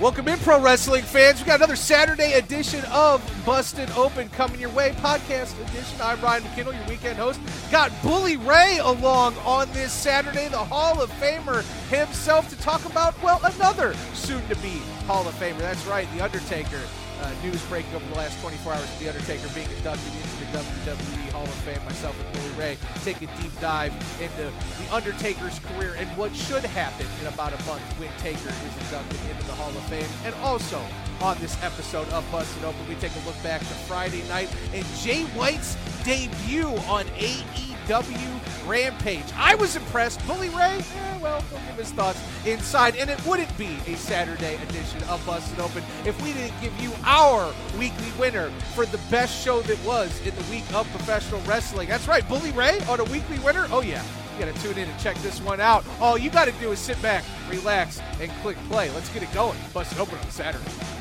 Welcome in, pro wrestling fans. We got another Saturday edition of Busted Open coming your way, podcast edition. I'm Ryan McKinnell, your weekend host. Got Bully Ray along on this Saturday, the Hall of Famer himself, to talk about, well, another soon to be Hall of Famer. That's right, The Undertaker. Uh, news breaking over the last 24 hours of The Undertaker being inducted into the WWE Hall of Fame. Myself and Bully Ray take a deep dive into The Undertaker's career and what should happen in about a month when Taker is inducted into the Hall of Fame. And also on this episode of Busted Open, we take a look back to Friday night and Jay White's debut on AEW Rampage. I was impressed. Bully Ray, eh, well, he'll give his thoughts inside. And it wouldn't be a Saturday edition of Busted Open if we didn't give you our weekly winner for the best show that was in the week of professional wrestling. That's right, Bully Ray on a weekly winner. Oh, yeah. You got to tune in and check this one out. All you got to do is sit back, relax, and click play. Let's get it going. Busted Open on Saturday.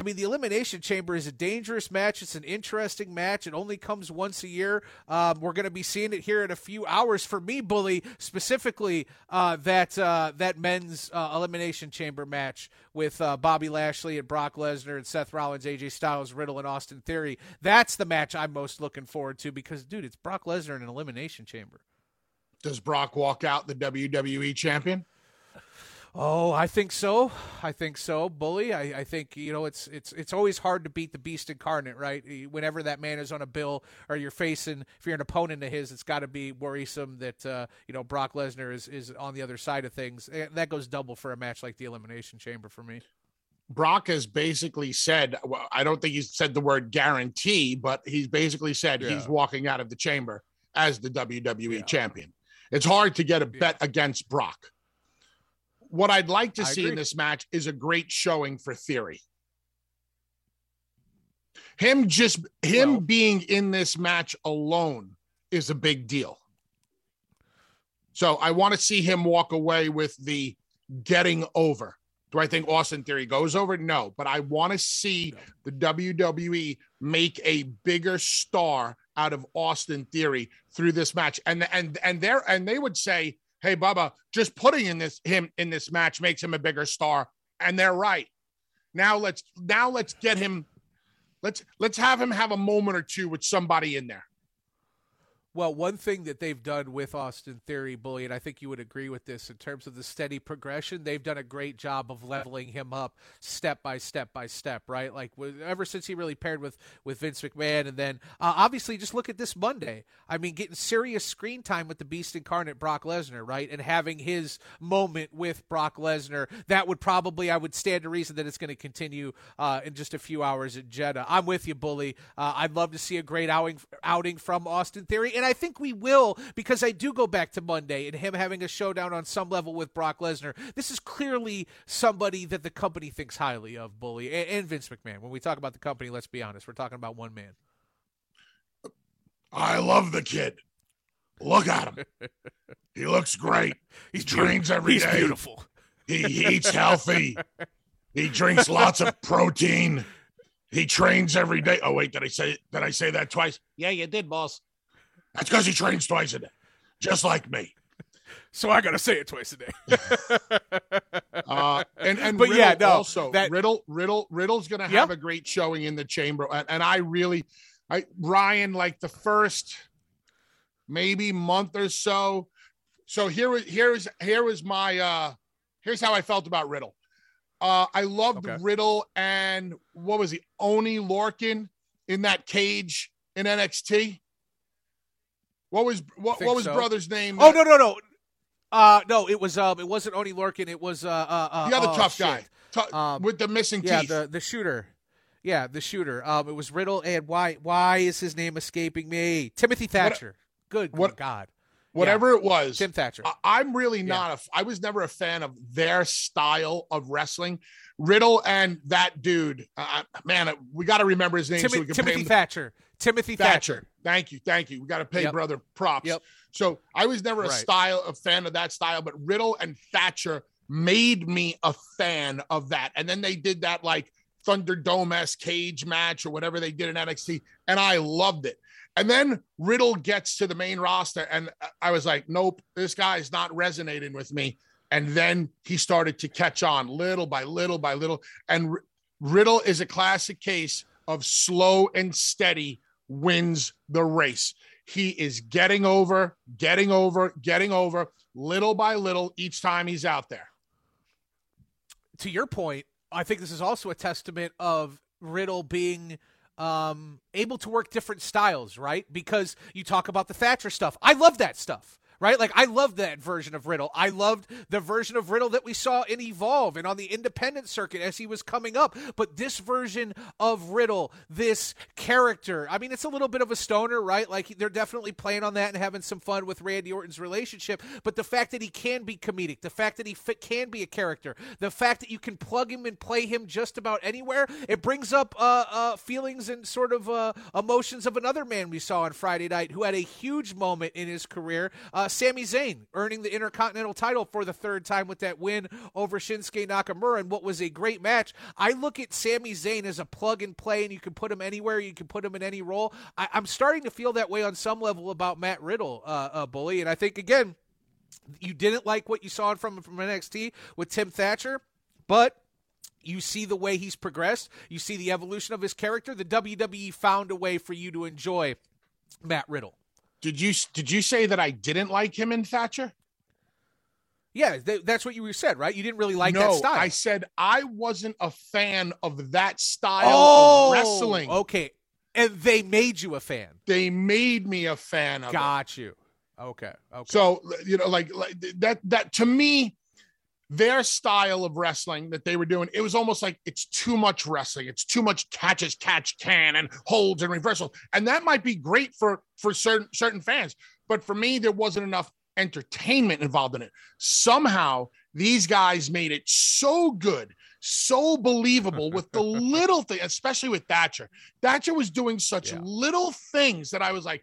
I mean, the Elimination Chamber is a dangerous match. It's an interesting match. It only comes once a year. Um, we're going to be seeing it here in a few hours. For me, Bully, specifically uh, that uh, that men's uh, Elimination Chamber match with uh, Bobby Lashley and Brock Lesnar and Seth Rollins, AJ Styles, Riddle, and Austin Theory. That's the match I'm most looking forward to because, dude, it's Brock Lesnar in an Elimination Chamber. Does Brock walk out the WWE champion? Oh, I think so. I think so, bully. I, I think you know it's it's it's always hard to beat the beast incarnate, right? Whenever that man is on a bill or you're facing, if you're an opponent of his, it's got to be worrisome that uh, you know Brock Lesnar is is on the other side of things. That goes double for a match like the Elimination Chamber for me. Brock has basically said, well, I don't think he's said the word guarantee, but he's basically said yeah. he's walking out of the chamber as the WWE yeah. champion. It's hard to get a bet yeah. against Brock what I'd like to I see agree. in this match is a great showing for Theory. Him just him well, being in this match alone is a big deal. So I want to see him walk away with the getting over. Do I think Austin Theory goes over? No, but I want to see the WWE make a bigger star out of Austin Theory through this match. And and and there and they would say hey Bubba, just putting in this him in this match makes him a bigger star, and they're right. Now let's now let's get him. Let's let's have him have a moment or two with somebody in there. Well, one thing that they've done with Austin Theory, Bully, and I think you would agree with this in terms of the steady progression, they've done a great job of leveling him up step by step by step, right? Like ever since he really paired with with Vince McMahon, and then uh, obviously just look at this Monday. I mean, getting serious screen time with the Beast incarnate Brock Lesnar, right, and having his moment with Brock Lesnar. That would probably, I would stand to reason that it's going to continue uh, in just a few hours at Jeddah. I'm with you, Bully. Uh, I'd love to see a great outing outing from Austin Theory and think we will because I do go back to Monday and him having a showdown on some level with Brock Lesnar. This is clearly somebody that the company thinks highly of, Bully, and, and Vince McMahon. When we talk about the company, let's be honest, we're talking about one man. I love the kid. Look at him. he looks great. He trains every He's day. beautiful. He, he eats healthy. he drinks lots of protein. He trains every day. Oh wait, did I say did I say that twice? Yeah, you did, boss. That's because he trains twice a day, just like me. so I got to say it twice a day. uh, and and But Riddle yeah, no, also that- Riddle Riddle Riddle's going to have a great showing in the chamber, and, and I really, I Ryan like the first maybe month or so. So here was here here was my uh here's how I felt about Riddle. Uh, I loved Okay. Riddle and what was he Oney Lorcan in that cage in NXT. What was what, what was so. brother's name? oh no no no. Uh no, it was um it wasn't Oney Lorcan, it was uh uh, uh the other oh, tough shit. guy Tu- Um, with the missing Yeah, teeth. the the shooter. Yeah, the shooter. Um, it was Riddle, and why why is his name escaping me? Timothy Thatcher. Good what- God, Whatever it was, Tim Thatcher. I- I'm really not a. I was never a fan of their style of wrestling. Riddle and that dude, uh, man, uh, we got to remember his name so we can pay Timothy. Thatcher. Timothy Thatcher. Thatcher. Thank you, thank you. We got to pay Yep. brother props. Yep. So I was never a Right. style a fan of that style, but Riddle and Thatcher made me a fan of that. And then they did that like Thunderdome S cage match or whatever they did in NXT, and I loved it. And then Riddle gets to the main roster, and I was like, nope, this guy's not resonating with me. And then he started to catch on little by little by little. And R- Riddle is a classic case of slow and steady wins the race. He is getting over, getting over, getting over little by little each time he's out there. to your point, I think this is also a testament of Riddle being um, able to work different styles, right? Because you talk about the Thatcher stuff. I love that stuff. Right? Like I loved that version of Riddle. I loved the version of Riddle that we saw in Evolve and on the independent circuit as he was coming up. But this version of Riddle, this character, I mean, it's a little bit of a stoner, right? Like they're definitely playing on that and having some fun with Randy Orton's relationship. But the fact that he can be comedic, the fact that he fit, can be a character, the fact that you can plug him and play him just about anywhere, it brings up uh, uh, feelings and sort of uh, emotions of another man we saw on Friday night who had a huge moment in his career, uh, Sami Zayn, earning the Intercontinental title for the third time with that win over Shinsuke Nakamura in what was a great match. I look at Sami Zayn as a plug and play, and you can put him anywhere, you can put him in any role. I, I'm starting to feel that way on some level about Matt Riddle, uh, uh, Bully, and I think again you didn't like what you saw from from NXT with Tim Thatcher, but you see the way he's progressed. You see the evolution of his character. The WWE found a way for you to enjoy Matt Riddle. Did you did you say that I didn't like him in Thatcher? Yeah, th- that's what you said, right? You didn't really like no, that style. I said I wasn't a fan of that style oh, of wrestling. Okay, and they made you a fan. They made me a fan of it. Got you. Okay. Okay. So you know, like, like that that to me, their style of wrestling that they were doing, it was almost like it's too much wrestling. It's too much catches, catch, can, and holds and reversals. And that might be great for for certain certain fans, but for me, there wasn't enough entertainment involved in it. Somehow these guys made it so good, so believable with the little thing, especially with Thatcher. Thatcher was doing such Yeah. little things that I was like,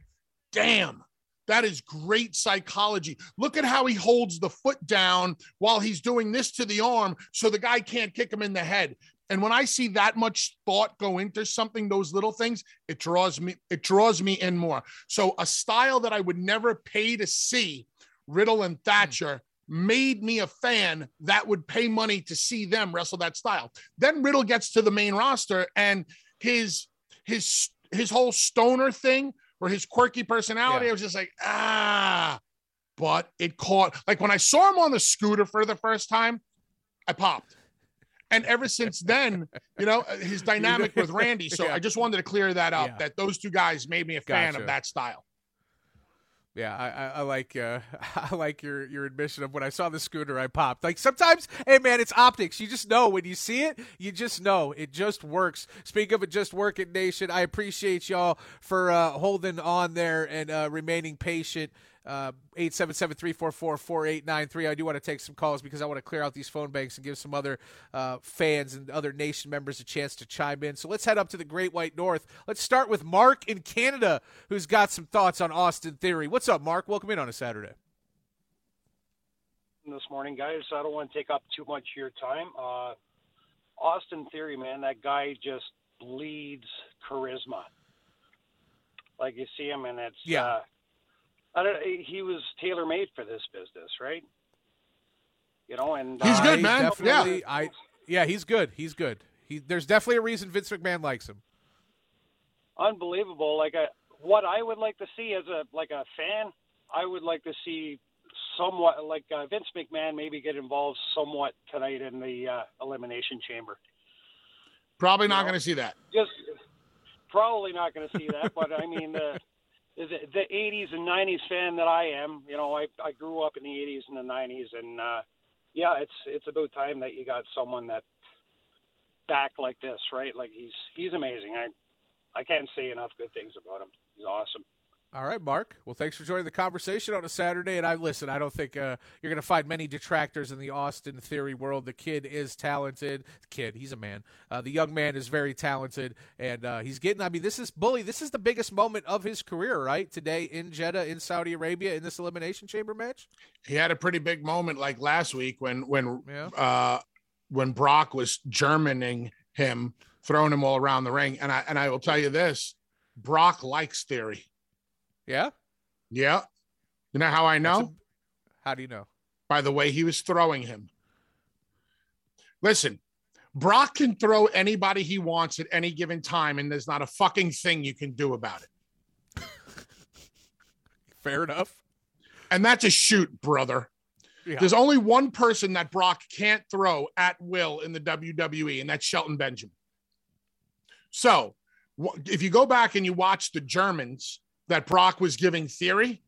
damn. That is great psychology. Look at how he holds the foot down while he's doing this to the arm so the guy can't kick him in the head. And when I see that much thought go into something, those little things, it draws me, it draws me in more. So a style that I would never pay to see, Riddle and hmm. Thatcher, made me a fan that would pay money to see them wrestle that style. Then Riddle gets to the main roster and his his his whole stoner thing or his quirky personality, Yeah. I was just like, ah, but it caught like when I saw him on the scooter for the first time, I popped. And ever since then, you know, uh, his dynamic with Randy. So Yeah. I just wanted to clear that up Yeah. that those two guys made me a fan Gotcha. of that style. Yeah, I, I, I like uh, I like your your admission of when I saw the scooter, I popped. Like sometimes, hey man, it's optics. You just know when you see it, you just know it just works. Speak of it, just working nation. I appreciate y'all for uh, holding on there and uh, remaining patient. Uh, 877-344-4893. I do want to take some calls because I want to clear out these phone banks and give some other uh, fans and other nation members a chance to chime in. So let's head up to the Great White North. Let's start with Mark in Canada, who's got some thoughts on Austin Theory. What's up, Mark? Welcome in on a Saturday. this morning, guys. I don't want to take up too much of your time. Uh, Austin Theory, man, that guy just bleeds charisma. Like you see him, and it's Yeah. Uh, I don't, he was tailor made for this business, right? You know, and He's uh, good, man. Definitely, I yeah, he's good. He's good. He, there's definitely a reason Vince McMahon likes him. unbelievable. Like a, what I would like to see as a like a fan, I would like to see somewhat like uh, Vince McMahon maybe get involved somewhat tonight in the uh, elimination chamber. Probably not going to see that. Just probably not going to see that, but I mean the the the 80s and 90s fan that I am, you know, I I grew up in the 80s and the 90s, and uh, yeah, it's it's about time that you got someone that back like this, right? Like he's he's amazing. I I can't say enough good things about him. He's awesome. All right, Mark. Well, thanks for joining the conversation on a Saturday. And I listen. I don't think uh, you're going to find many detractors in the Austin Theory world. The kid is talented. Kid, he's a man. Uh, the young man is very talented, and uh, he's getting. I mean, this is bully. This is the biggest moment of his career, right? Today in Jeddah, in Saudi Arabia, in this elimination chamber match. He had a pretty big moment like last week when when Yeah. uh when Brock was Germaning him, throwing him all around the ring. And I and I will tell you this, Brock likes theory. Yeah. Yeah. You know how I know? A- how do you know? By the way he was throwing him. Listen, Brock can throw anybody he wants at any given time, and there's not a fucking thing you can do about it. Fair enough. And that's a shoot, brother. Yeah. There's only one person that Brock can't throw at will in the WWE, and that's Shelton Benjamin. So, if you go back and you watch the Germans that Brock was giving theory,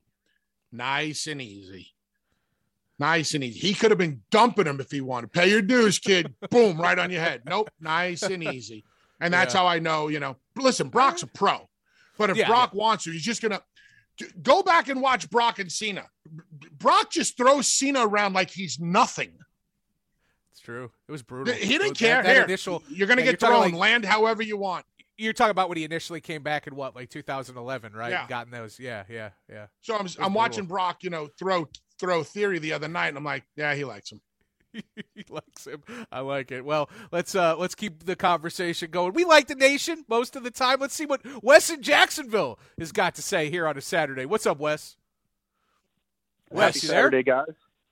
nice and easy. Nice and easy. He could have been dumping him if he wanted. Pay your dues, kid. Boom, right on your head. Nope, nice and easy. And that's Yeah. how I know, you know. Listen, Brock's a pro. But if Yeah, Brock wants to, he's just going to go back and watch Brock and Cena. Brock just throws Cena around like he's nothing. It's true. It was brutal. He didn't care. That Here, initial. you're going to get thrown. like- Land however you want. You're talking about when he initially came back in what, like 2011, right? Yeah. Gotten those. Yeah, yeah, yeah. So I'm, I'm watching Brock, you know, throw throw theory the other night, and I'm like, yeah, he likes him. he likes him. I like it. Well, let's uh let's keep the conversation going. We like the nation most of the time. Let's see what Wes in Jacksonville has got to say here on a Saturday. What's up, Wes? Wes, happy you there? Saturday, guys.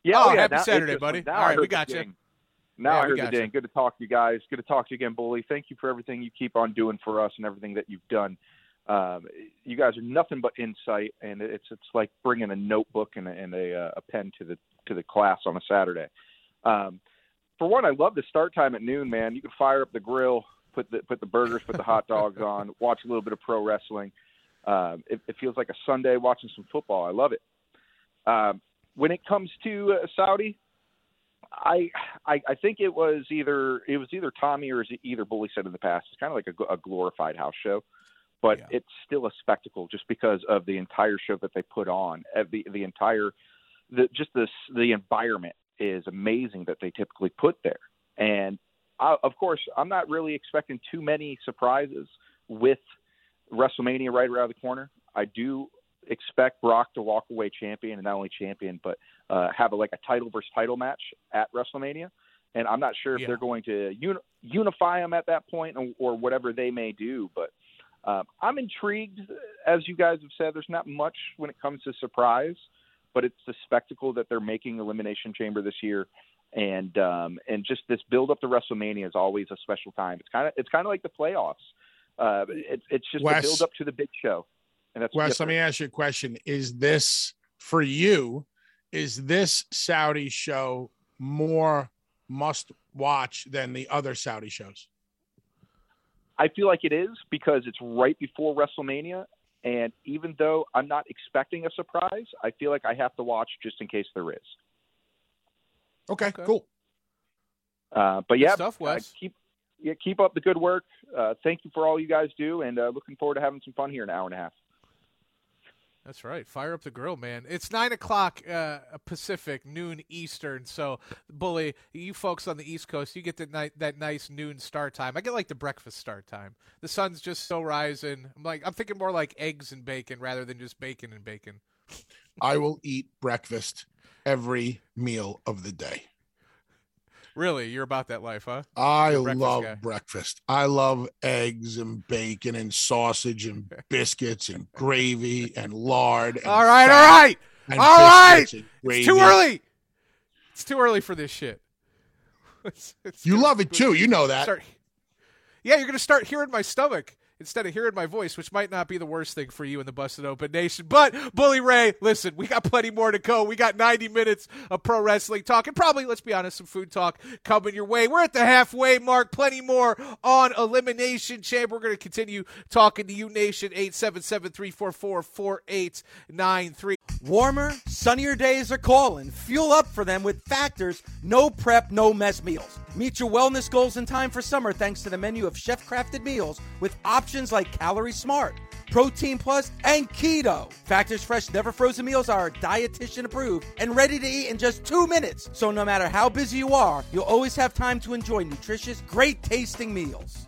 Yeah, Oh, yeah, happy now- Saturday, buddy. now All I right, heard we got you. ding. Now Yeah, I heard the you. ding. Good to talk to you guys. Good to talk to you again, Bully. Thank you for everything you keep on doing for us and everything that you've done. Um, you guys are nothing but insight, and it's it's like bringing a notebook and a, and a, uh, a pen to the to the class on a Saturday. Um, for one, I love the start time at noon. Man, you can fire up the grill, put the put the burgers, put the hot dogs on, watch a little bit of pro wrestling. Um, it, it feels like a Sunday watching some football. I love it. Um, when it comes to uh, Saudi, I, I I think it was either it was either Tommy or is it either Bully said in the past. It's kind of like a, a glorified house show, but Yeah. it's still a spectacle just because of the entire show that they put on. Uh, The the entire the just this the environment is amazing that they typically put there. And I, of course, I'm not really expecting too many surprises with WrestleMania right around the corner. I do expect Brock to walk away champion, and not only champion, but uh, have a, like a title versus title match at WrestleMania. And I'm not sure if Yeah. they're going to uni- unify them at that point or, or whatever they may do. But uh, I'm intrigued. As you guys have said, there's not much when it comes to surprise, but it's the spectacle that they're making Elimination Chamber this year. And um, and just this build up to WrestleMania is always a special time. It's kind of it's kind of like the playoffs. Uh, it, it's just Wes- the build up to the big show. And that's Wes, yes, let me ask you a question. Is this for you? Is this Saudi show more must watch than the other Saudi shows? I feel like it is because it's right before WrestleMania. And even though I'm not expecting a surprise, I feel like I have to watch just in case there is. Okay, Okay. cool. Uh, but yeah, stuff, uh, Wes. keep yeah, keep up the good work. Uh, thank you for all you guys do, and uh, looking forward to having some fun here in an hour and a half. That's right. Fire up the grill, man. It's nine o'clock uh, Pacific, noon Eastern. So, bully, you folks on the East Coast, you get that ni- that nice noon start time. I get like the breakfast start time. The sun's just so rising. I'm like, I'm thinking more like eggs and bacon rather than just bacon and bacon. I will eat breakfast every meal of the day. Really, you're about that life, huh? I breakfast love guy. breakfast. I love eggs and bacon and sausage and biscuits and gravy and lard. And all right, all right, all right. It's too early. It's too early for this shit. It's- it's You love it too. You know that. Start, yeah, you're gonna start hearing my stomach instead of hearing my voice, which might not be the worst thing for you in the Busted Open Nation. But Bully Ray, listen, we got plenty more to go. We got 90 minutes of pro wrestling talk, and probably, let's be honest, some food talk coming your way. We're at the halfway mark. Plenty more on Elimination Chamber. We're gonna continue talking to you, Nation. 877-344-4893. Warmer, sunnier days are calling. Fuel up for them with Factors no prep, no mess meals. Meet your wellness goals in time for summer thanks to the menu of chef crafted meals with options like Calorie Smart, Protein Plus, and Keto. Factors Fresh Never Frozen meals are dietitian approved and ready to eat in just two minutes. So no matter how busy you are, you'll always have time to enjoy nutritious, great tasting meals.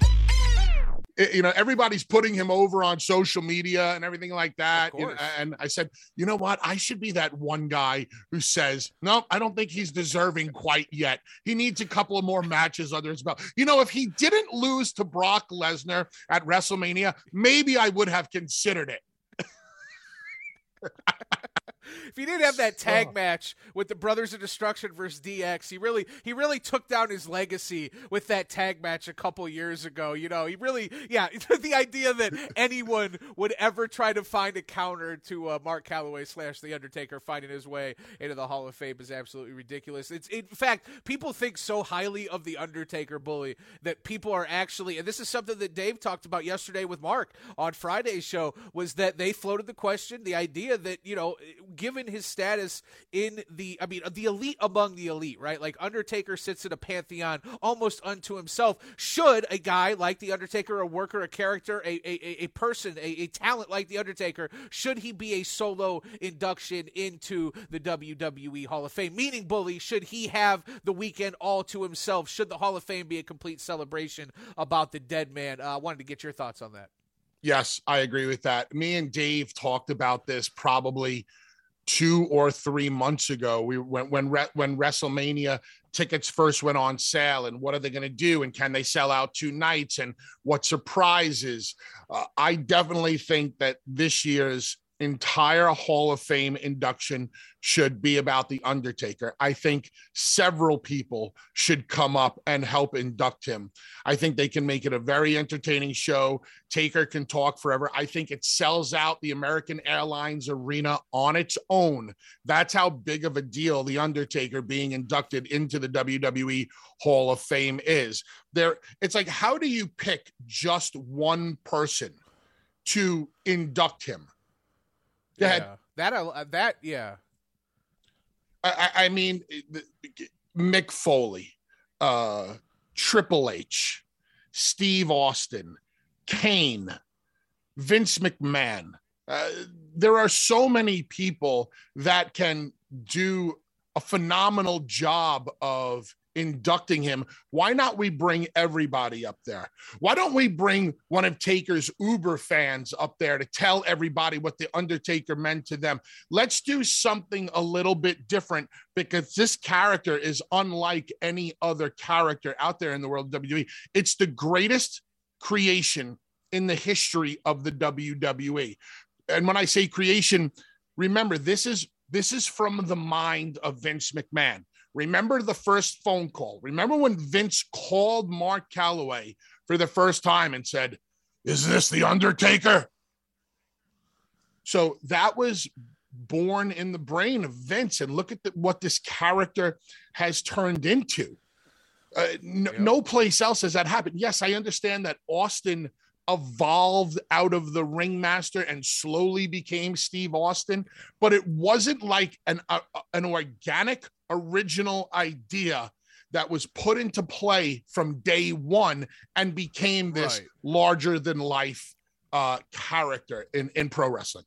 It- you know everybody's putting him over on social media and everything like that you know, and i said you know what? I should be that one guy who says no i don't think he's deserving quite yet. He needs a couple of more matches under his belt. You know if he didn't lose to brock lesnar at wrestlemania maybe i would have considered it If he didn't have that tag Oh. match with the Brothers of Destruction versus DX, he really he really took down his legacy with that tag match a couple years ago. You know, he really yeah, the idea that anyone would ever try to find a counter to uh, Mark Calaway slash The Undertaker finding his way into the Hall of Fame is absolutely ridiculous. It's in fact, people think so highly of The Undertaker bully that people are actually and this is something that Dave talked about yesterday with Mark on Friday's show was that they floated the question, the idea that, you know, given his status in the I mean the elite among the elite, right? Like Undertaker sits in a pantheon almost unto himself. Should a guy like the Undertaker, a worker, a character, a a, a person, a, a talent like the Undertaker, should he be a solo induction into the WWE Hall of Fame? Meaning, bully, should he have the weekend all to himself? Should the Hall of Fame be a complete celebration about the dead man? Uh, I wanted to get your thoughts on that. Yes, I agree with that. Me and Dave talked about this probably two or three months ago. We when when when WrestleMania tickets first went on sale, and what are they going to do, and can they sell out two nights, and what surprises? Uh, I definitely think that this year's entire Hall of Fame induction should be about the Undertaker. I think several people should come up and help induct him. I think they can make it a very entertaining show. Taker can talk forever. I think it sells out the American Airlines Arena on its own. That's how big of a deal the Undertaker being inducted into the WWE Hall of Fame is. There it's like how do you pick just one person to induct him? Go ahead. Yeah. That uh, that yeah. I, I I mean, Mick Foley, uh, Triple H, Steve Austin, Kane, Vince McMahon. Uh, there are so many people that can do a phenomenal job of inducting him. Why not we bring everybody up there? Why don't we bring one of Taker's Uber fans up there to tell everybody what the Undertaker meant to them? Let's do something a little bit different because this character is unlike any other character out there in the world of WWE. It's the greatest creation in the history of the WWE. And when I say creation, remember this is this is from the mind of Vince McMahon. Remember the first phone call. Remember when Vince called Mark Calaway for the first time and said, "Is this the Undertaker?" So that was born in the brain of Vince, and look at the, what this character has turned into. Uh, no, no place else has that happened. Yes, I understand that Austin evolved out of the ringmaster and slowly became Steve Austin, but it wasn't like an uh, an organic original idea that was put into play from day one and became this Right. larger than life uh, character in in pro wrestling.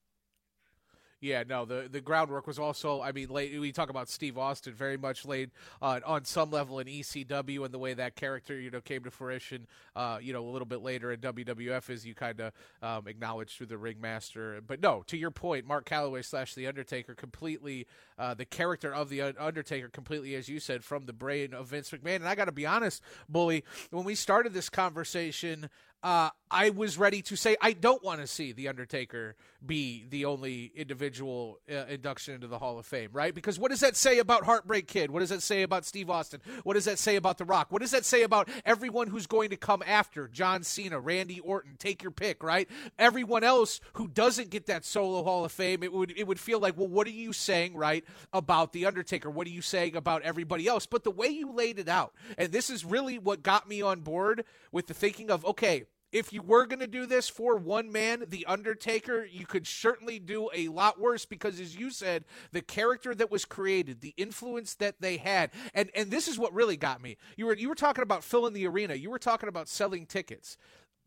Yeah, no, the the groundwork was also. I mean, late, we talk about Steve Austin, very much laid uh, on some level in ECW, and the way that character, you know, came to fruition. Uh, you know, a little bit later in WWF, as you kind of um, acknowledged through the Ringmaster. But no, to your point, Mark Calaway slash the Undertaker, completely uh, the character of the Undertaker, completely as you said, from the brain of Vince McMahon. And I got to be honest, Bully, when we started this conversation. Uh, I was ready to say I don't want to see the Undertaker be the only individual uh, induction into the Hall of Fame, right? Because what does that say about Heartbreak Kid? What does that say about Steve Austin? What does that say about The Rock? What does that say about everyone who's going to come after John Cena, Randy Orton? Take your pick, right? Everyone else who doesn't get that solo Hall of Fame, it would it would feel like, well, what are you saying, right, about the Undertaker? What are you saying about everybody else? But the way you laid it out, and this is really what got me on board with the thinking of, okay, if you were going to do this for one man, The Undertaker, you could certainly do a lot worse because, as you said, the character that was created, the influence that they had, and and this is what really got me. You were you were talking about filling the arena. You were talking about selling tickets.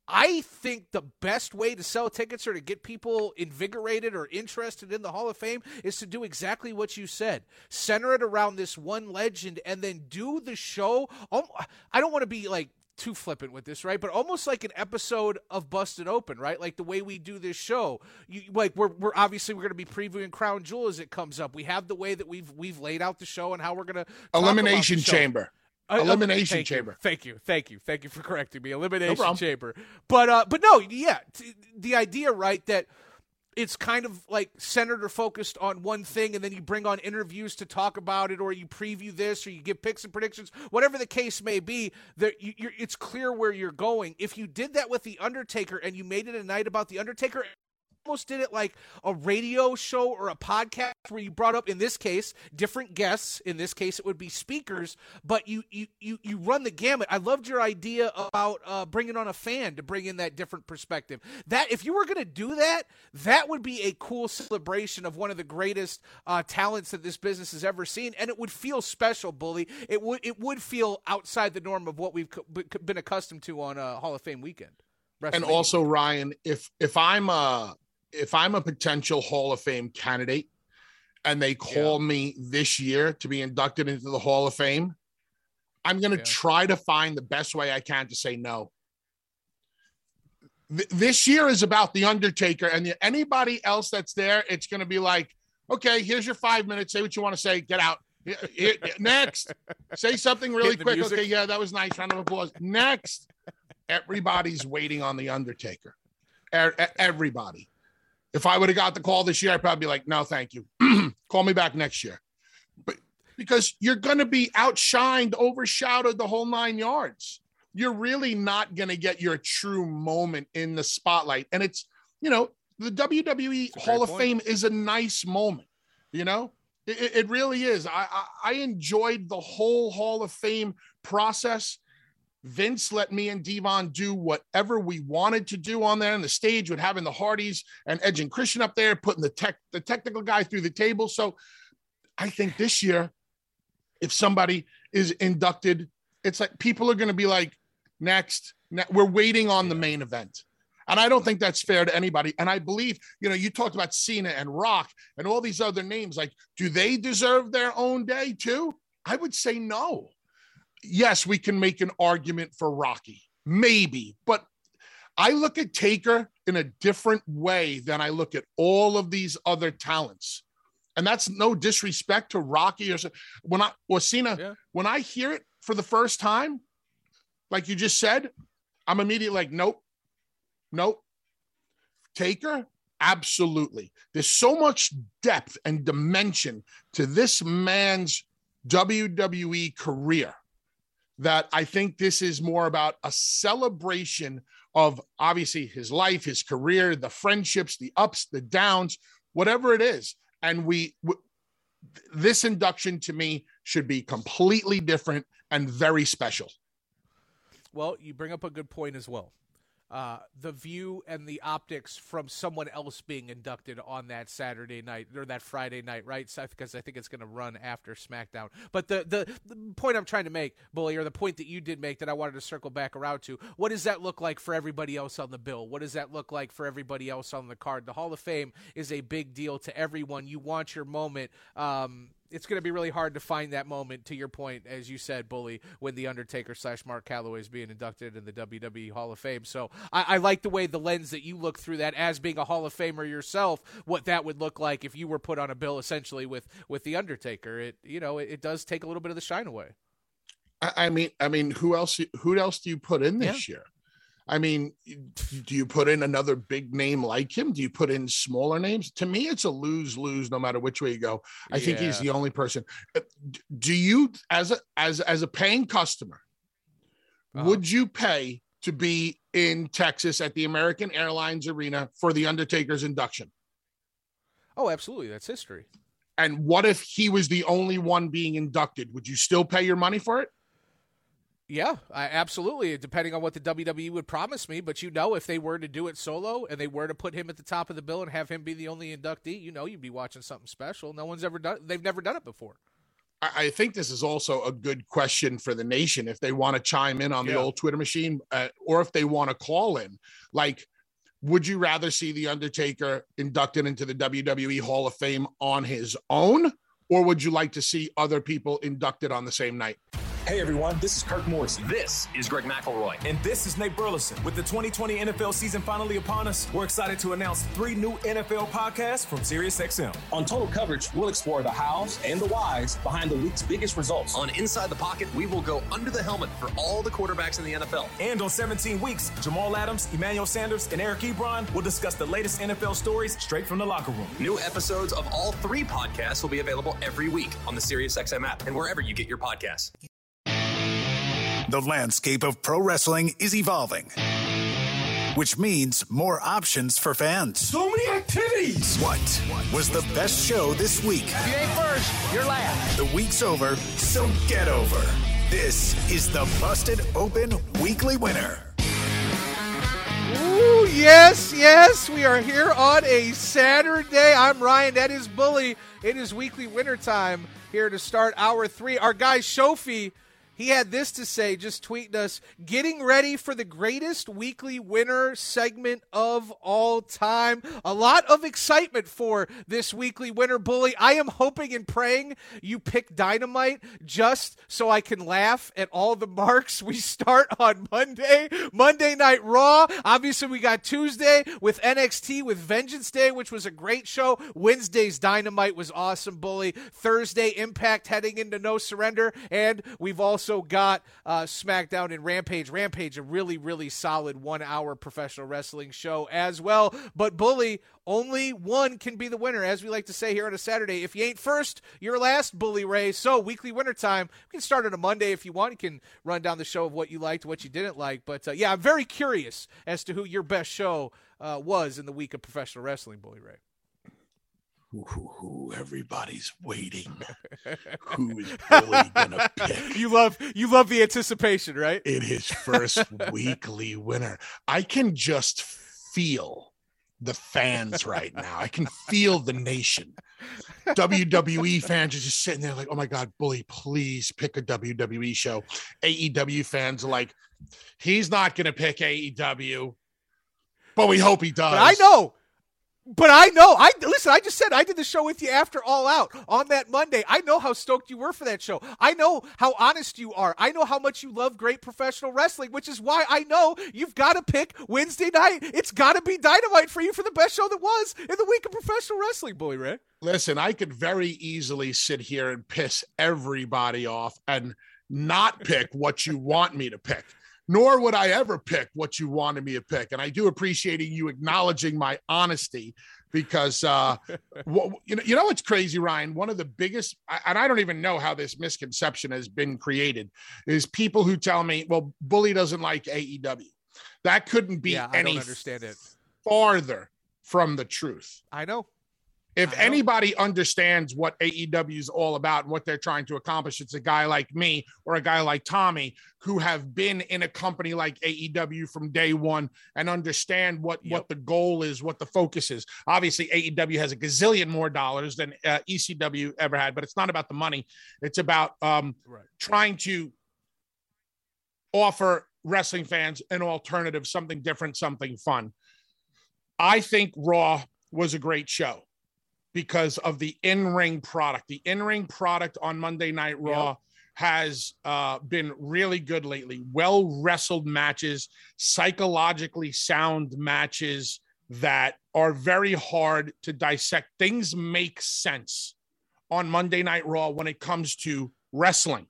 I think the best way to sell tickets or to get people invigorated or interested in the Hall of Fame is to do exactly what you said. Center it around this one legend and then do the show. I don't want to be like too flippant with this, right? But almost like an episode of Busted Open, right? Like the way we do this show. You like we're we're obviously we're going to be previewing Crown Jewel as it comes up. We have the way that we've we've laid out the show and how we're going to Elimination Chamber. uh, Elimination thank you, Chamber. Thank you, thank you, thank you for correcting me. Elimination problem. Chamber. But uh, but no, yeah, t- the idea, right, that it's kind of like centered or focused on one thing, and then you bring on interviews to talk about it, or you preview this, or you give picks and predictions, whatever the case may be. You, it's clear where you're going. If you did that with the Undertaker and you made it a night about the Undertaker, almost did it like a radio show or a podcast where you brought up in this case different guests. In this case it would be speakers. But you you you, you run the gamut. I loved your idea about uh, bringing on a fan to bring in that different perspective. That if you were going to do that that would be a cool celebration of one of the greatest uh, talents that this business has ever seen. And it would feel special bully. It would it would feel outside the norm of what we've been accustomed to on uh, hall of fame weekend. And also Ryan, if if I'm a if I'm a potential Hall of Fame candidate and they call me this year to be inducted into the Hall of Fame, I'm going to Yeah. try to find the best way I can to say no. Th- this year is about the Undertaker, and the, anybody else that's there, it's going to be like, okay, here's your five minutes. Say what you want to say. Get out. Next, say something really quick. music. Okay, yeah, that was nice. Round of applause. Next, everybody's waiting on the Undertaker. Everybody. If I would have got the call this year, I'd probably be like, no, thank you. call me back next year. But because you're going to be outshined, overshadowed the whole nine yards. You're really not going to get your true moment in the spotlight. And it's, you know, the WWE Hall of point. Fame is a nice moment, you know? It, it- really is. I, I I enjoyed the whole Hall of Fame process. Vince let me and Devon do whatever we wanted to do on there on the stage with having the Hardys and Edge and Christian up there, putting the tech the technical guy through the table. So I think this year, if somebody is inducted, it's like people are going to be like, next, ne- we're waiting on the main event. And I don't think that's fair to anybody. And I believe, you know, you talked about Cena and Rock and all these other names. Like, do they deserve their own day too? I would say no. Yes, we can make an argument for Rocky, maybe, but I look at Taker in a different way than I look at all of these other talents. And that's no disrespect to Rocky or when I or Cena. Yeah. When I hear it for the first time, like you just said, I'm immediately like, nope, nope. Taker, Absolutely. There's so much depth and dimension to this man's WWE career that I think this is more about a celebration of obviously his life, his career, the friendships, the ups, the downs, whatever it is. And we, w- this induction to me should be completely different and very special. Well, you bring up a good point as well uh, the view and the optics from someone else being inducted on that Saturday night or that Friday night, right? So, because I think it's going to run after SmackDown. But the, the, the point I'm trying to make, Bully, or the point that you did make that I wanted to circle back around to, what does that look like for everybody else on the bill? What does that look like for everybody else on the card? The Hall of Fame is a big deal to everyone. You want your moment. Um, it's going to be really hard to find that moment. To your point, as you said, Bully, when the Undertaker slash Mark Calaway is being inducted in the WWE Hall of Fame. So I, I, like the way the lens that you look through that as being a Hall of Famer yourself. What that would look like if you were put on a bill, essentially with with the Undertaker. It you know it, it does take a little bit of the shine away. I, I mean, I mean, who else? Who else do you put in this yeah. year? I mean, do you put in another big name like him? Do you put in smaller names? To me, it's a lose lose no matter which way you go. I yeah. think he's the only person. Uh, do you, as a as as a paying customer, uh-huh. would you pay to be in Texas at the American Airlines Arena for the Undertaker's induction? Oh, absolutely. That's history. And what if he was the only one being inducted? Would you still pay your money for it? Yeah, I, absolutely. Depending on what the WWE would promise me, but you know, if they were to do it solo and they were to put him at the top of the bill and have him be the only inductee, you know, you'd be watching something special. No one's ever done. They've never done it before. I think this is also a good question for the nation if they want to chime in on yeah. the old Twitter machine, uh, or if they want to call in. Like, would you rather see the Undertaker inducted into the WWE Hall of Fame on his own, or would you like to see other people inducted on the same night? Hey everyone, this is Kirk Morrison. This is Greg McElroy. And this is Nate Burleson. With the 2020 NFL season finally upon us, we're excited to announce three new NFL podcasts from SiriusXM. On Total Coverage, we'll explore the hows and the whys behind the week's biggest results. On Inside the Pocket, we will go under the helmet for all the quarterbacks in the NFL. And on 17 Weeks, Jamal Adams, Emmanuel Sanders, and Eric Ebron will discuss the latest NFL stories straight from the locker room. New episodes of all three podcasts will be available every week on the SiriusXM app and wherever you get your podcasts. The landscape of pro wrestling is evolving, which means more options for fans. So many activities! What was the best show this week? If you ain't first, you're last. The week's over, so get over. This is the Busted Open Weekly Winner. Ooh, yes, yes, we are here on a Saturday. I'm Ryan, that is Bully. It is weekly winter time here to start hour three. Our guy Shofi he had this to say, just tweeting us, getting ready for the greatest weekly winner segment of all time. A lot of excitement for this weekly winner bully. I am hoping and praying you pick Dynamite just so I can laugh at all the marks. We start on Monday, Monday Night Raw. Obviously, we got Tuesday with NXT with Vengeance Day, which was a great show. Wednesday's Dynamite was awesome, bully. Thursday, Impact heading into No Surrender. And we've also also got uh, SmackDown and Rampage. Rampage, a really, really solid one hour professional wrestling show as well. But Bully, only one can be the winner, as we like to say here on a Saturday. If you ain't first, you're last, Bully Ray. So, weekly winner time. We can start on a Monday if you want. You can run down the show of what you liked, what you didn't like. But uh, yeah, I'm very curious as to who your best show uh, was in the week of professional wrestling, Bully Ray who, everybody's waiting. who is Bully gonna pick? You love you love the anticipation, right? In his first weekly winner. I can just feel the fans right now. I can feel the nation. WWE fans are just sitting there like, oh my God, Bully, please pick a WWE show. AEW fans are like, he's not to pick AEW, but we hope he does. But I know but I know. I listen. I just said I did the show with you after All Out on that Monday. I know how stoked you were for that show. I know how honest you are. I know how much you love great professional wrestling, which is why I know you've got to pick Wednesday night. It's got to be Dynamite for you for the best show that was in the week of professional wrestling, Bully Ray. Listen, I could very easily sit here and piss everybody off and not pick what you want me to pick. Nor would I ever pick what you wanted me to pick. And I do appreciate you acknowledging my honesty because uh you know you know what's crazy Ryan one of the biggest and I don't even know how this misconception has been created is people who tell me well bully doesn't like AEW that couldn't be Yeah, I any don't understand it. farther from the truth I know. If anybody understands what AEW is all about and what they're trying to accomplish, it's a guy like me or a guy like Tommy who have been in a company like AEW from day one and understand what what the goal is, what the focus is. Obviously, AEW has a gazillion more dollars than uh, ECW ever had, but it's not about the money. It's about um, trying to offer wrestling fans an alternative, something different, something fun. I think Raw was a great show because of the in-ring product. The in-ring product on Monday Night Raw has uh, been really good lately. Well wrestled matches, psychologically sound matches that are very hard to dissect. Things make sense on Monday Night Raw when it comes to wrestling.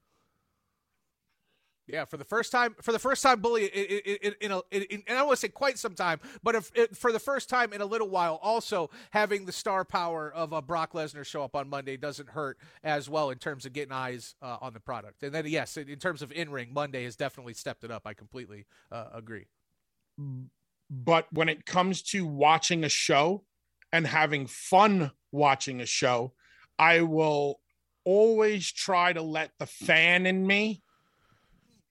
Yeah, for the first time, for the first time, bully in, in, in a, in, and I want to say quite some time, but if, for the first time in a little while, also having the star power of a Brock Lesnar show up on Monday doesn't hurt as well in terms of getting eyes uh, on the product. And then, yes, in, in terms of in ring, Monday has definitely stepped it up. I completely uh, agree. But when it comes to watching a show and having fun watching a show, I will always try to let the fan in me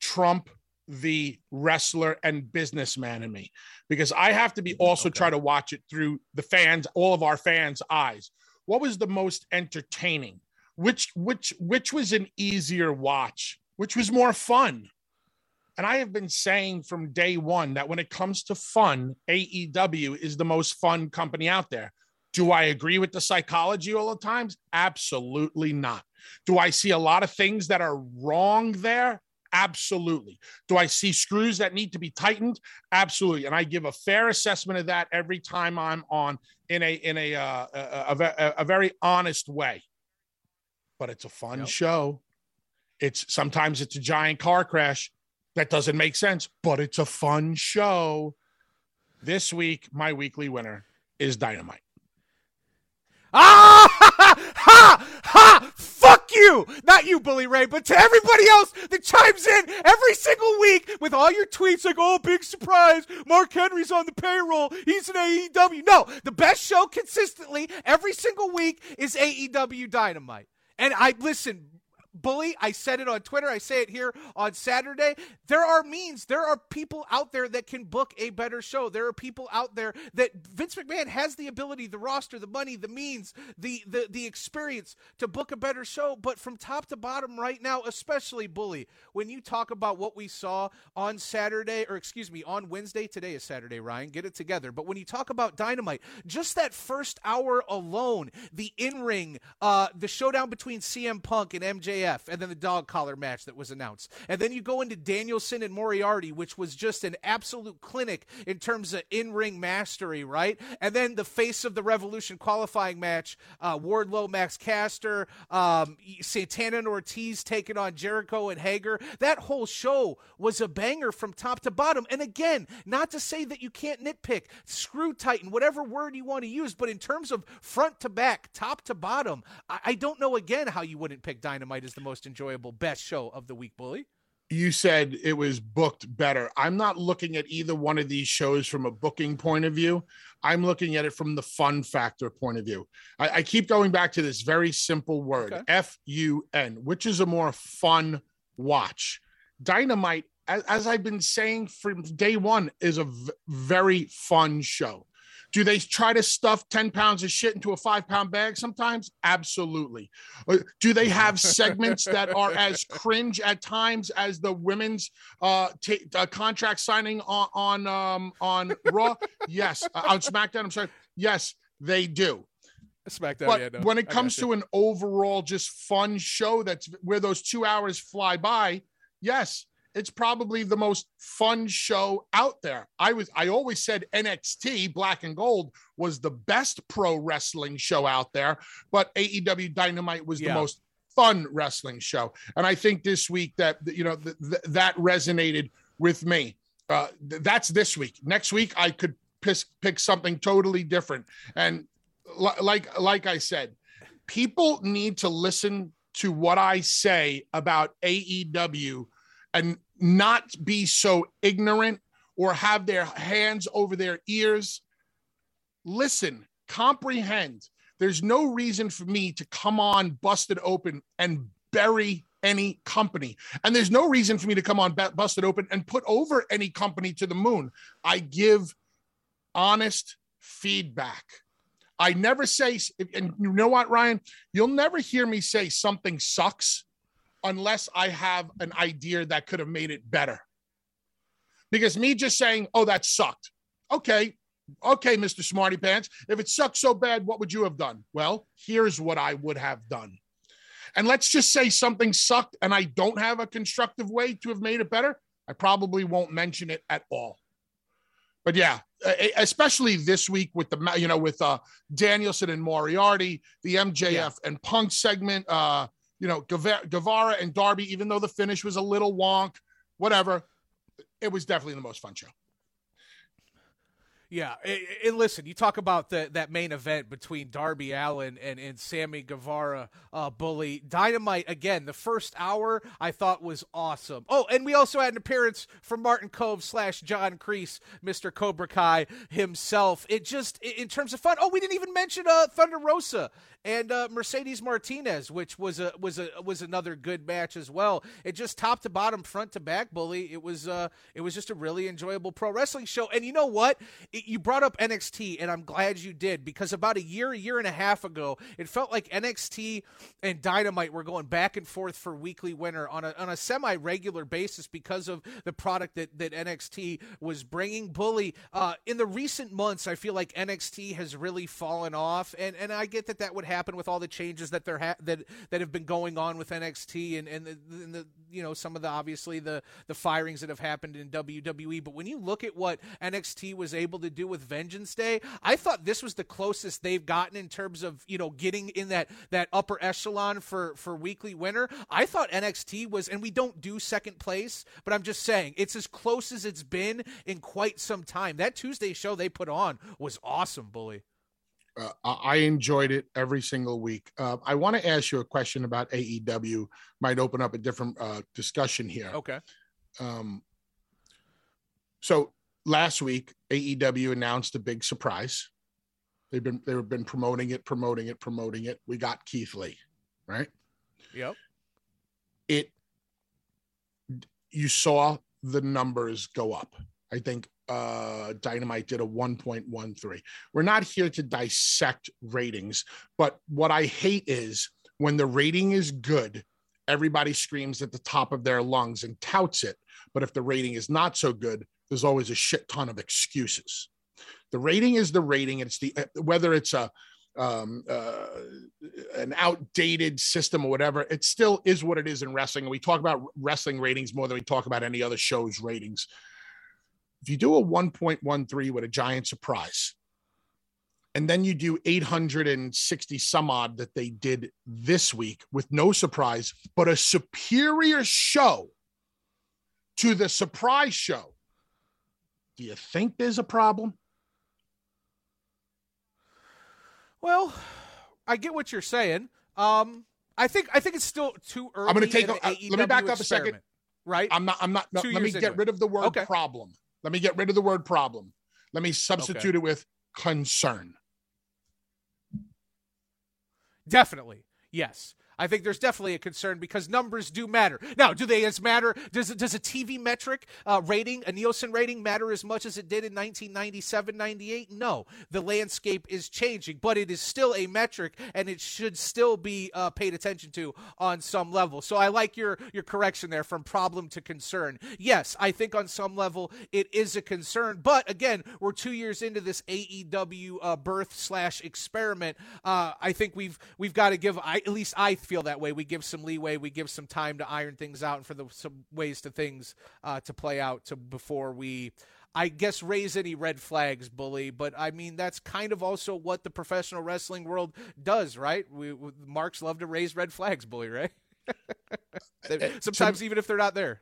trump the wrestler and businessman in me because I have to be mm, also try to watch it through the fans, all of our fans' eyes. What was the most entertaining? Which which which was an easier watch? Which was more fun? And I have been saying from day one that when it comes to fun, AEW is the most fun company out there. Do I agree with the psychology all the times? Absolutely not. Do I see a lot of things that are wrong there? Absolutely. Do I see screws that need to be tightened? Absolutely. And I give a fair assessment of that every time I'm on in a in a uh, a, a, a, very honest way. But it's a fun yep. show. It's sometimes it's a giant car crash that doesn't make sense, but it's a fun show. This week, my weekly winner is Dynamite. Ah! Ha! Ha! Fuck you! Not you, Bully Ray, but to everybody else that chimes in every single week with all your tweets like, oh, big surprise, Mark Henry's on the payroll, he's an AEW. No, the best show consistently every single week is AEW Dynamite. And I listen, Bully, I said it on Twitter. I say it here on Saturday. There are means. There are people out there that can book a better show. There are people out there that Vince McMahon has the ability, the roster, the money, the means, the the the experience to book a better show. But from top to bottom, right now, especially Bully, when you talk about what we saw on Saturday, or excuse me, on Wednesday. Today is Saturday. Ryan, get it together. But when you talk about Dynamite, just that first hour alone, the in ring, uh, the showdown between CM Punk and MJF and then the dog collar match that was announced. And then you go into Danielson and Moriarty, which was just an absolute clinic in terms of in ring mastery, right? And then the face of the Revolution qualifying match, uh, Wardlow, Max Caster, um, Santana and Ortiz taking on Jericho and Hager. That whole show was a banger from top to bottom. And again, not to say that you can't nitpick, screw tighten, whatever word you want to use, but in terms of front to back, top to bottom, I, I don't know again how you wouldn't pick Dynamite as the most enjoyable, best show of the week, Bully. You said it was booked better. I'm not looking at either one of these shows from a booking point of view. I'm looking at it from the fun factor point of view. I, I keep going back to this very simple word okay. F U N, which is a more fun watch. Dynamite, as, as I've been saying from day one, is a v- very fun show. Do they try to stuff 10 pounds of shit into a five pound bag sometimes? Absolutely. Uh, do they have segments that are as cringe at times as the women's uh, t- uh contract signing on on um, on Raw? yes. Uh, on SmackDown, I'm sorry. Yes, they do. SmackDown, but yeah, no, when it comes to an overall just fun show that's where those two hours fly by, yes, it's probably the most fun show out there. I was I always said NXT Black and Gold was the best pro wrestling show out there, but AEW Dynamite was yeah. the most fun wrestling show. And I think this week that you know th- th- that resonated with me. Uh, th- that's this week. Next week, I could pick, pick something totally different. And li- like like I said, people need to listen to what I say about AEW and not be so ignorant or have their hands over their ears. Listen, comprehend. There's no reason for me to come on busted open and bury any company. And there's no reason for me to come on busted open and put over any company to the moon. I give honest feedback. I never say, and you know what, Ryan? You'll never hear me say something sucks unless I have an idea that could have made it better. Because me just saying, oh, that sucked. Okay. Okay, Mr. Smarty Pants. If it sucked so bad, what would you have done? Well, here's what I would have done. And let's just say something sucked and I don't have a constructive way to have made it better. I probably won't mention it at all. But yeah, especially this week with the you know with uh Danielson and Moriarty, the MJF yeah. and Punk segment, uh you know Guevara and Darby, even though the finish was a little wonk, whatever, it was definitely the most fun show. Yeah, and listen, you talk about the, that main event between Darby Allin and, and Sammy Guevara, uh, Bully Dynamite. Again, the first hour I thought was awesome. Oh, and we also had an appearance from Martin Kove slash John Kreese, Mister Cobra Kai himself. It just in terms of fun. Oh, we didn't even mention uh, Thunder Rosa and uh, Mercedes Martinez, which was a was a was another good match as well. It just top to bottom, front to back, Bully. It was uh, it was just a really enjoyable pro wrestling show. And you know what? You brought up NXT, and I'm glad you did because about a year, a year and a half ago, it felt like NXT and Dynamite were going back and forth for weekly winner on a on a semi regular basis because of the product that that NXT was bringing. Bully uh, in the recent months, I feel like NXT has really fallen off, and and I get that that would happen with all the changes that there ha- that that have been going on with NXT and and the, and the you know some of the obviously the the firings that have happened in WWE. But when you look at what NXT was able to do with Vengeance Day, I thought this was the closest they've gotten in terms of you know getting in that that upper echelon for for weekly winner. I thought NXT was, and we don't do second place, but I'm just saying it's as close as it's been in quite some time. That Tuesday show they put on was awesome, bully. Uh, I enjoyed it every single week. Uh, I want to ask you a question about AEW. Might open up a different uh, discussion here. Okay. Um, so last week, AEW announced a big surprise. They've been they've been promoting it, promoting it, promoting it. We got Keith Lee, right? Yep. It. You saw the numbers go up. I think uh, Dynamite did a 1.13. We're not here to dissect ratings, but what I hate is when the rating is good, everybody screams at the top of their lungs and touts it. But if the rating is not so good, there's always a shit ton of excuses. The rating is the rating. It's the whether it's a um, uh, an outdated system or whatever, it still is what it is in wrestling. And we talk about wrestling ratings more than we talk about any other show's ratings. If you do a 1.13 with a giant surprise, and then you do 860 some odd that they did this week with no surprise, but a superior show to the surprise show, do you think there's a problem? Well, I get what you're saying. Um, I think I think it's still too early. I'm going to take. A, uh, let me back up a second. Right. I'm not. I'm not. No, let me get rid of the word okay. problem. Let me get rid of the word problem. Let me substitute okay. it with concern. Definitely. Yes. I think there's definitely a concern because numbers do matter. Now, do they as matter? Does does a TV metric uh, rating, a Nielsen rating, matter as much as it did in 1997, 98? No, the landscape is changing, but it is still a metric, and it should still be uh, paid attention to on some level. So I like your your correction there from problem to concern. Yes, I think on some level it is a concern, but again, we're two years into this AEW uh, birth slash experiment. Uh, I think we've we've got to give. I, at least I feel that way. We give some leeway, we give some time to iron things out, and for the some ways to things uh, to play out to before we. I guess raise any red flags, bully. But I mean, that's kind of also what the professional wrestling world does, right? We, we marks love to raise red flags, bully, right? Sometimes even if they're not there.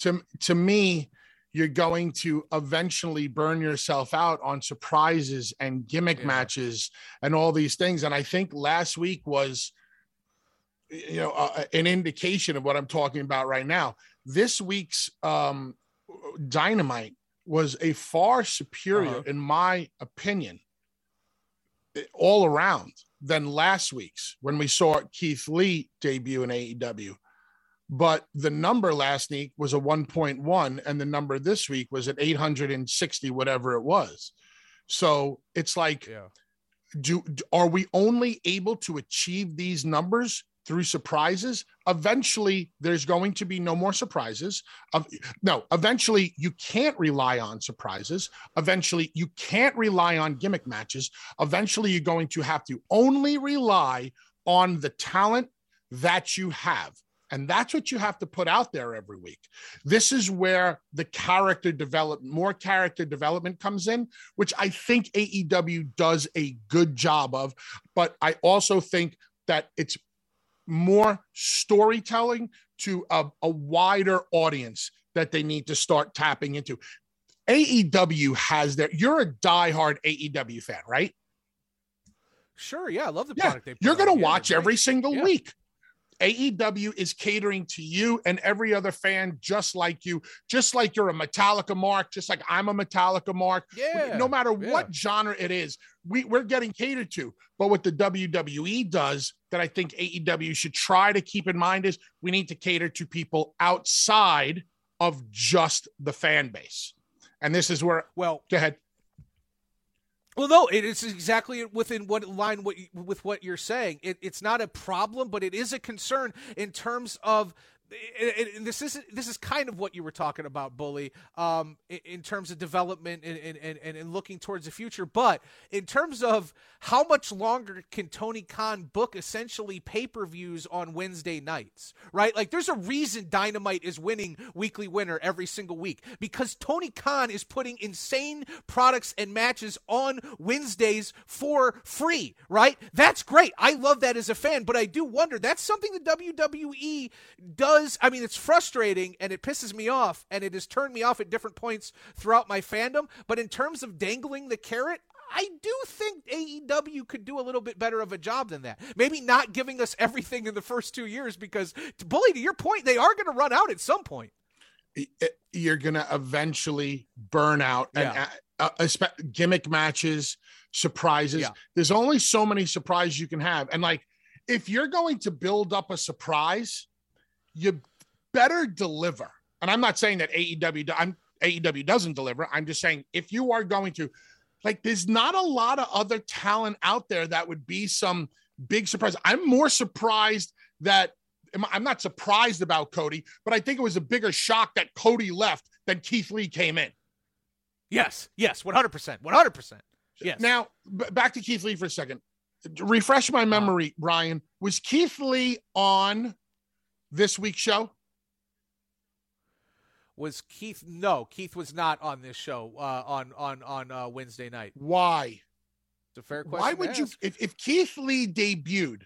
to to me, you're going to eventually burn yourself out on surprises and gimmick Yeah. matches and all these things. And I think last week was, you know, uh, an indication of what I'm talking about right now. This week's um, Dynamite was a far superior, Uh-huh. in my opinion, all around than last week's when we saw Keith Lee debut in AEW. But the number last week was a 1.1, and the number this week was at 860, whatever it was. So it's like, Yeah. do are we only able to achieve these numbers through surprises? Eventually, there's going to be no more surprises. No, eventually you can't rely on surprises. Eventually, you can't rely on gimmick matches. Eventually, you're going to have to only rely on the talent that you have. And that's what you have to put out there every week. This is where the character development, more character development comes in, which I think AEW does a good job of. But I also think that it's more storytelling to a, a wider audience that they need to start tapping into. AEW has their, you're a diehard AEW fan, right? Sure, yeah, I love the Yeah, product they put you're going to watch every single Yeah. week. AEW is catering to you and every other fan just like you, just like you're a Metallica mark, just like I'm a Metallica mark. Yeah, No matter yeah. what genre it is, we, we're getting catered to. But what the WWE does that I think AEW should try to keep in mind is we need to cater to people outside of just the fan base. And this is where, well, go ahead. Well, no, it is exactly within what line what you, with what you're saying. It, it's not a problem, but it is a concern in terms of. And this is this is kind of what you were talking about, bully. Um, in, in terms of development and, and, and, and looking towards the future, but in terms of how much longer can Tony Khan book essentially pay per views on Wednesday nights, right? Like, there's a reason Dynamite is winning weekly winner every single week because Tony Khan is putting insane products and matches on Wednesdays for free, right? That's great. I love that as a fan, but I do wonder that's something the WWE does. I mean, it's frustrating and it pisses me off and it has turned me off at different points throughout my fandom. But in terms of dangling the carrot, I do think AEW could do a little bit better of a job than that. Maybe not giving us everything in the first two years because, bully, to your point, they are going to run out at some point. you're going to eventually burn out and Yeah. uh, uh, espe- gimmick matches, surprises. Yeah. There's only so many surprises you can have. And like, if you're going to build up a surprise, you better deliver. And I'm not saying that AEW, I'm AEW doesn't deliver. I'm just saying if you are going to, like, there's not a lot of other talent out there that would be some big surprise. I'm more surprised that I'm- not surprised about Cody, but I think it was a bigger shock that Cody left than Keith Lee came in. Yes, yes, 100%. 100%. Yes. Now, b- back to Keith Lee for a second. Refresh my memory, Brian. Was Keith Lee on this week's show? was Keith? No, Keith was not on this show uh, on on on uh, Wednesday night. Why? It's a fair question. Why would you, if, if Keith Lee debuted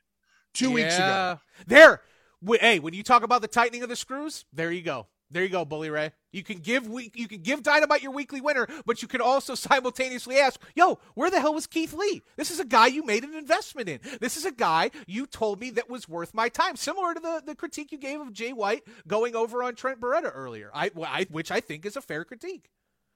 two weeks ago, There. Hey, when you talk about the tightening of the screws, there you go. There you go, Bully Ray. You can give week, you can give Dynamite your weekly winner, but you can also simultaneously ask, "Yo, where the hell was Keith Lee? This is a guy you made an investment in. This is a guy you told me that was worth my time." Similar to the, the critique you gave of Jay White going over on Trent Beretta earlier, I, I which I think is a fair critique.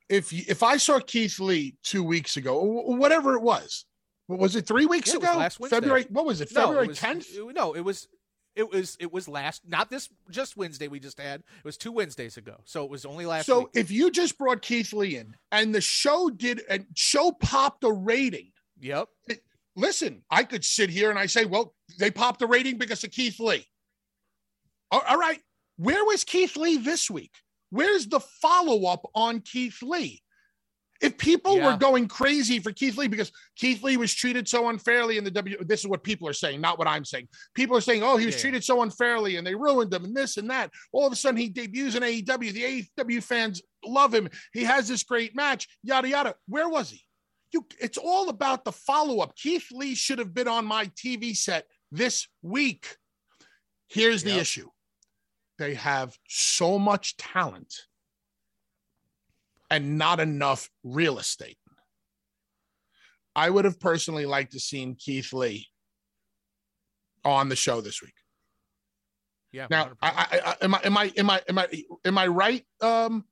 if you, if I saw Keith Lee two weeks ago, or whatever it was, was it three weeks Yeah, it ago? last Wednesday. February, what was it? February 10th? it- No, it was it was it was last not this just Wednesday we just had. It was two Wednesdays ago. So it was only last So week. if you just brought Keith Lee in and the show did and show popped a rating, Yep. it- listen, I could sit here and I say, well, they popped a rating because of Keith Lee. All- all right. Where was Keith Lee this week? Where's the follow up on Keith Lee? If people Yeah. were going crazy for Keith Lee because Keith Lee was treated so unfairly in the W, this is what people are saying, not what I'm saying. People are saying, oh, he was Yeah. treated so unfairly and they ruined him and this and that. All of a sudden he debuts in AEW. The AEW fans love him. He has this great match, yada, yada. Where was he? You, it's all about the follow up. Keith Lee should have been on my TV set this week. Here's the Yep. issue they have so much talent and not enough real estate. I would have personally liked to seen Keith Lee on the show this week. Yeah. Now, I, I, I, am I am I am I am I am I right, um,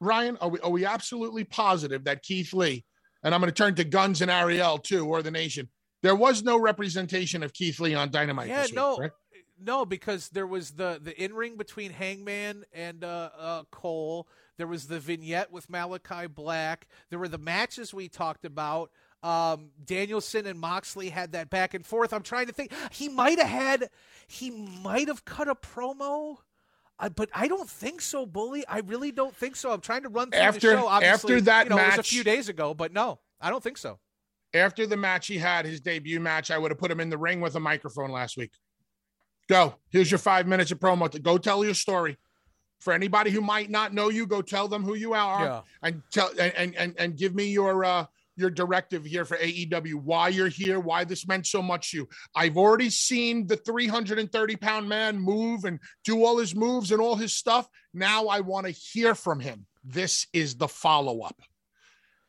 Ryan? Are we are we absolutely positive that Keith Lee, and I'm going to turn to Guns and Ariel too, or the Nation. There was no representation of Keith Lee on Dynamite. Yeah, week, no, correct? no, because there was the the in ring between Hangman and uh, uh, Cole. There was the vignette with Malachi Black. There were the matches we talked about. Um, Danielson and Moxley had that back and forth. I'm trying to think. He might have had. He might have cut a promo. Uh, but I don't think so, Bully. I really don't think so. I'm trying to run through After- the show. Obviously, after that you know, it was a few days ago, but no, I don't think so. After the match he had, his debut match, I would have put him in the ring with a microphone last week. Go. Here's your five minutes of promo. To go tell your story. For anybody who might not know you, go tell them who you are Yeah. and tell and and and give me your uh your directive here for AEW, why you're here, why this meant so much to you. I've already seen the 330 pound man move and do all his moves and all his stuff. Now I want to hear from him. This is the follow up.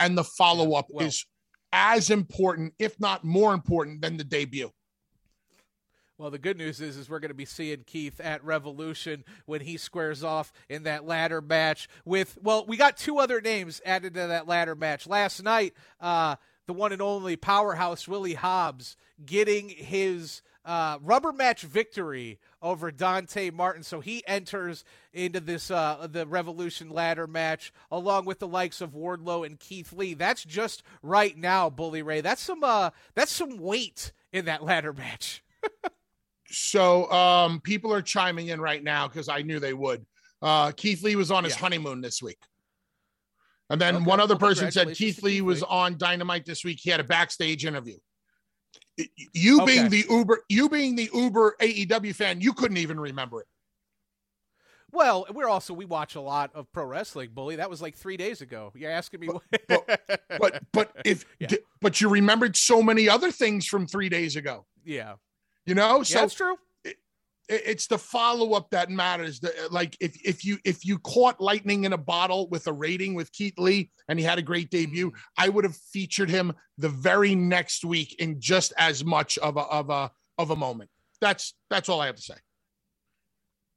And the follow up well- is as important, if not more important, than the debut. Well, the good news is, is we're going to be seeing Keith at Revolution when he squares off in that ladder match with. Well, we got two other names added to that ladder match last night. Uh, the one and only powerhouse Willie Hobbs getting his uh, rubber match victory over Dante Martin. So he enters into this uh, the Revolution ladder match along with the likes of Wardlow and Keith Lee. That's just right now, Bully Ray. That's some uh, that's some weight in that ladder match. So um, people are chiming in right now because I knew they would. Uh, Keith Lee was on his Yeah. honeymoon this week. And then Okay, one other well, person said Keith Lee Keith was Lee. on Dynamite this week. He had a backstage interview. You being Okay. the Uber, you being the Uber AEW fan, you couldn't even remember it. Well, we're also we watch a lot of pro wrestling, bully. That was like three days ago. You're asking me, what But but if Yeah. d- but you remembered so many other things from three days ago. yeah, You know, yeah, so that's true. it- it's the follow up that matters. The, like if if you if you caught lightning in a bottle with a rating with Keith Lee and he had a great debut, mm. I would have featured him the very next week in just as much of a of a of a moment. That's that's all I have to say.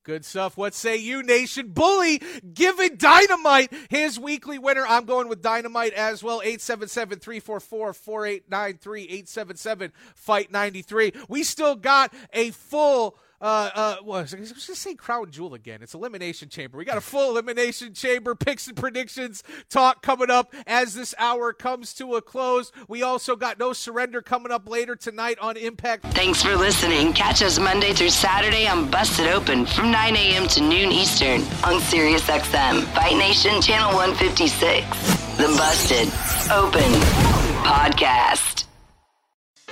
Good stuff. What say you, Nation? Bully giving Dynamite his weekly winner. I'm going with Dynamite as well. 877 344 4893 877 Fight 93. We still got a full. Uh, uh, was I was just say Crown Jewel again. It's Elimination Chamber. We got a full Elimination Chamber picks and predictions talk coming up as this hour comes to a close. We also got No Surrender coming up later tonight on Impact Thanks for listening. Catch us Monday through Saturday on Busted Open from 9 a.m. to noon Eastern on SiriusXM. Fight Nation Channel 156. The Busted Open Podcast.